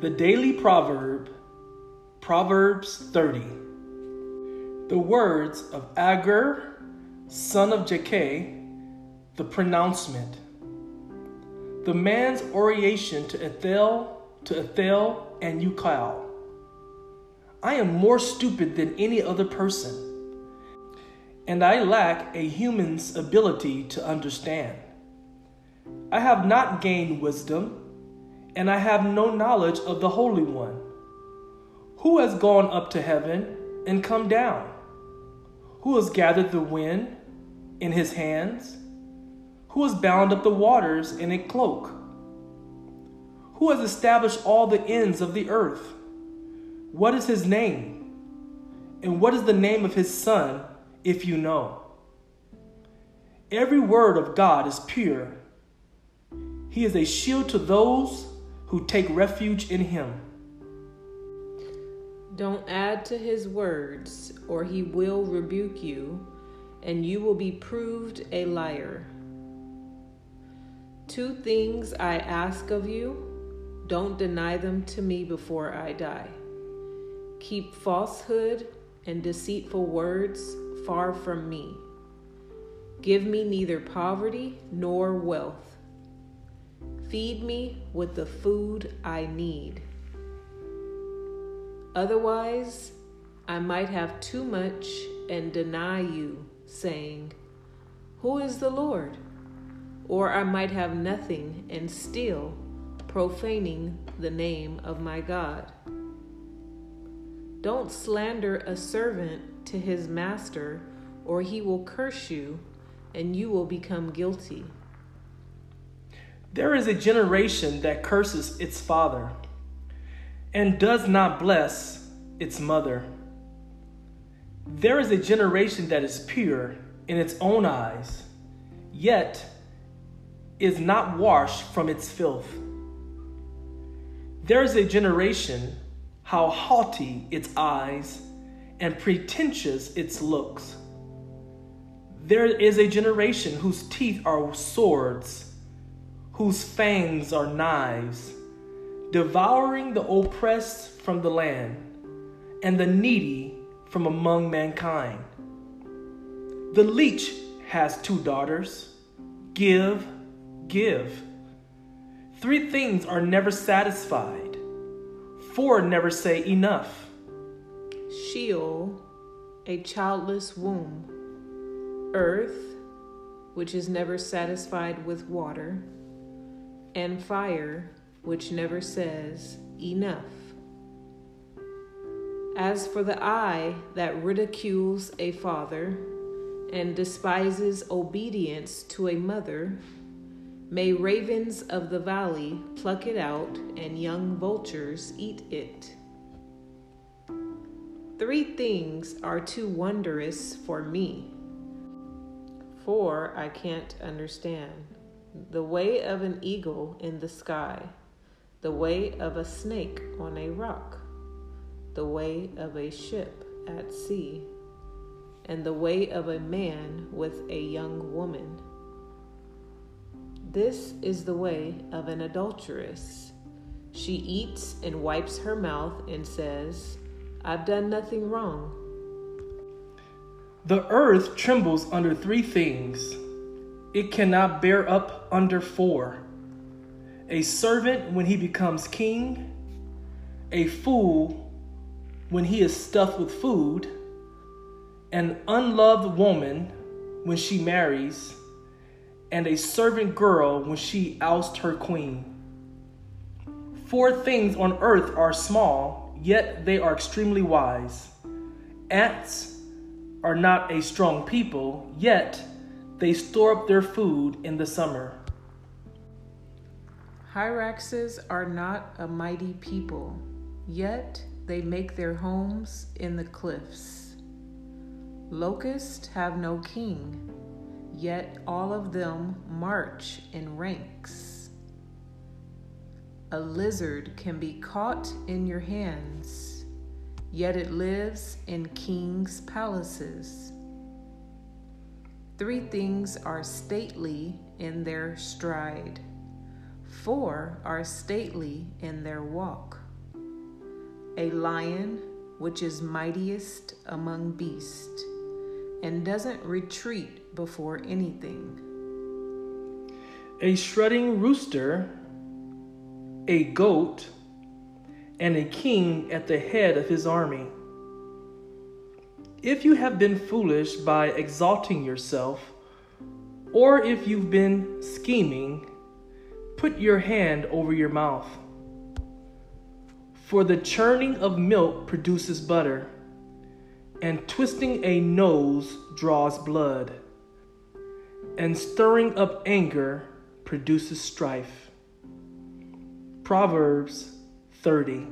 The Daily Proverb, Proverbs 30. The words of Agur, son of Jakeh, the pronouncement. The man's oration to Ithiel, to Ithiel and Ucal. I am more stupid than any other person, and I lack a human's ability to understand. I have not gained wisdom and I have no knowledge of the Holy One. Who has gone up to heaven and come down? Who has gathered the wind in his hands? Who has bound up the waters in a cloak? Who has established all the ends of the earth? What is his name? And what is the name of his son, if you know? Every word of God is pure. He is a shield to those who take refuge in him. Don't add to his words, or he will rebuke you, and you will be proved a liar. Two things I ask of you don't deny them to me before I die. Keep falsehood and deceitful words far from me. Give me neither poverty nor wealth Feed me with the food I need. Otherwise, I might have too much and deny you, saying, Who is the Lord? Or I might have nothing and still profaning the name of my God. Don't slander a servant to his master, or he will curse you, and you will become guilty. There is a generation that curses its father and does not bless its mother. There is a generation that is pure in its own eyes, yet is not washed from its filth. There is a generation, how haughty its eyes and pretentious its looks. There is a generation whose teeth are swords whose fangs are knives, devouring the oppressed from the land and the needy from among mankind. The leech has two daughters give, give. Three things are never satisfied, four never say enough. Sheol, a childless womb, earth, which is never satisfied with water and fire which never says enough. As for the eye that ridicules a father and despises obedience to a mother, may ravens of the valley pluck it out and young vultures eat it. Three things are too wondrous for me, four I can't understand the way of an eagle in the sky, the way of a snake on a rock, the way of a ship at sea, and the way of a man with a young woman. This is the way of an adulteress. She eats and wipes her mouth and says, I've done nothing wrong. The earth trembles under three things it cannot bear up under four. A servant when he becomes king, a fool when he is stuffed with food, an unloved woman when she marries, and a servant girl when she ousts her queen. Four things on earth are small, yet they are extremely wise. Ants are not a strong people, yet they store up their food in the summer. Hyraxes are not a mighty people, yet they make their homes in the cliffs. Locusts have no king, yet all of them march in ranks. A lizard can be caught in your hands, yet it lives in kings' palaces. Three things are stately in their stride, four are stately in their walk a lion which is mightiest among beasts, and doesn't retreat before anything. A strutting rooster, a goat, and a king at the head of his army. If you have been foolish by exalting yourself, or if you've been scheming, put your hand over your mouth. For the churning of milk produces butter, and twisting a nose draws blood, and stirring up anger produces strife. Proverbs 30.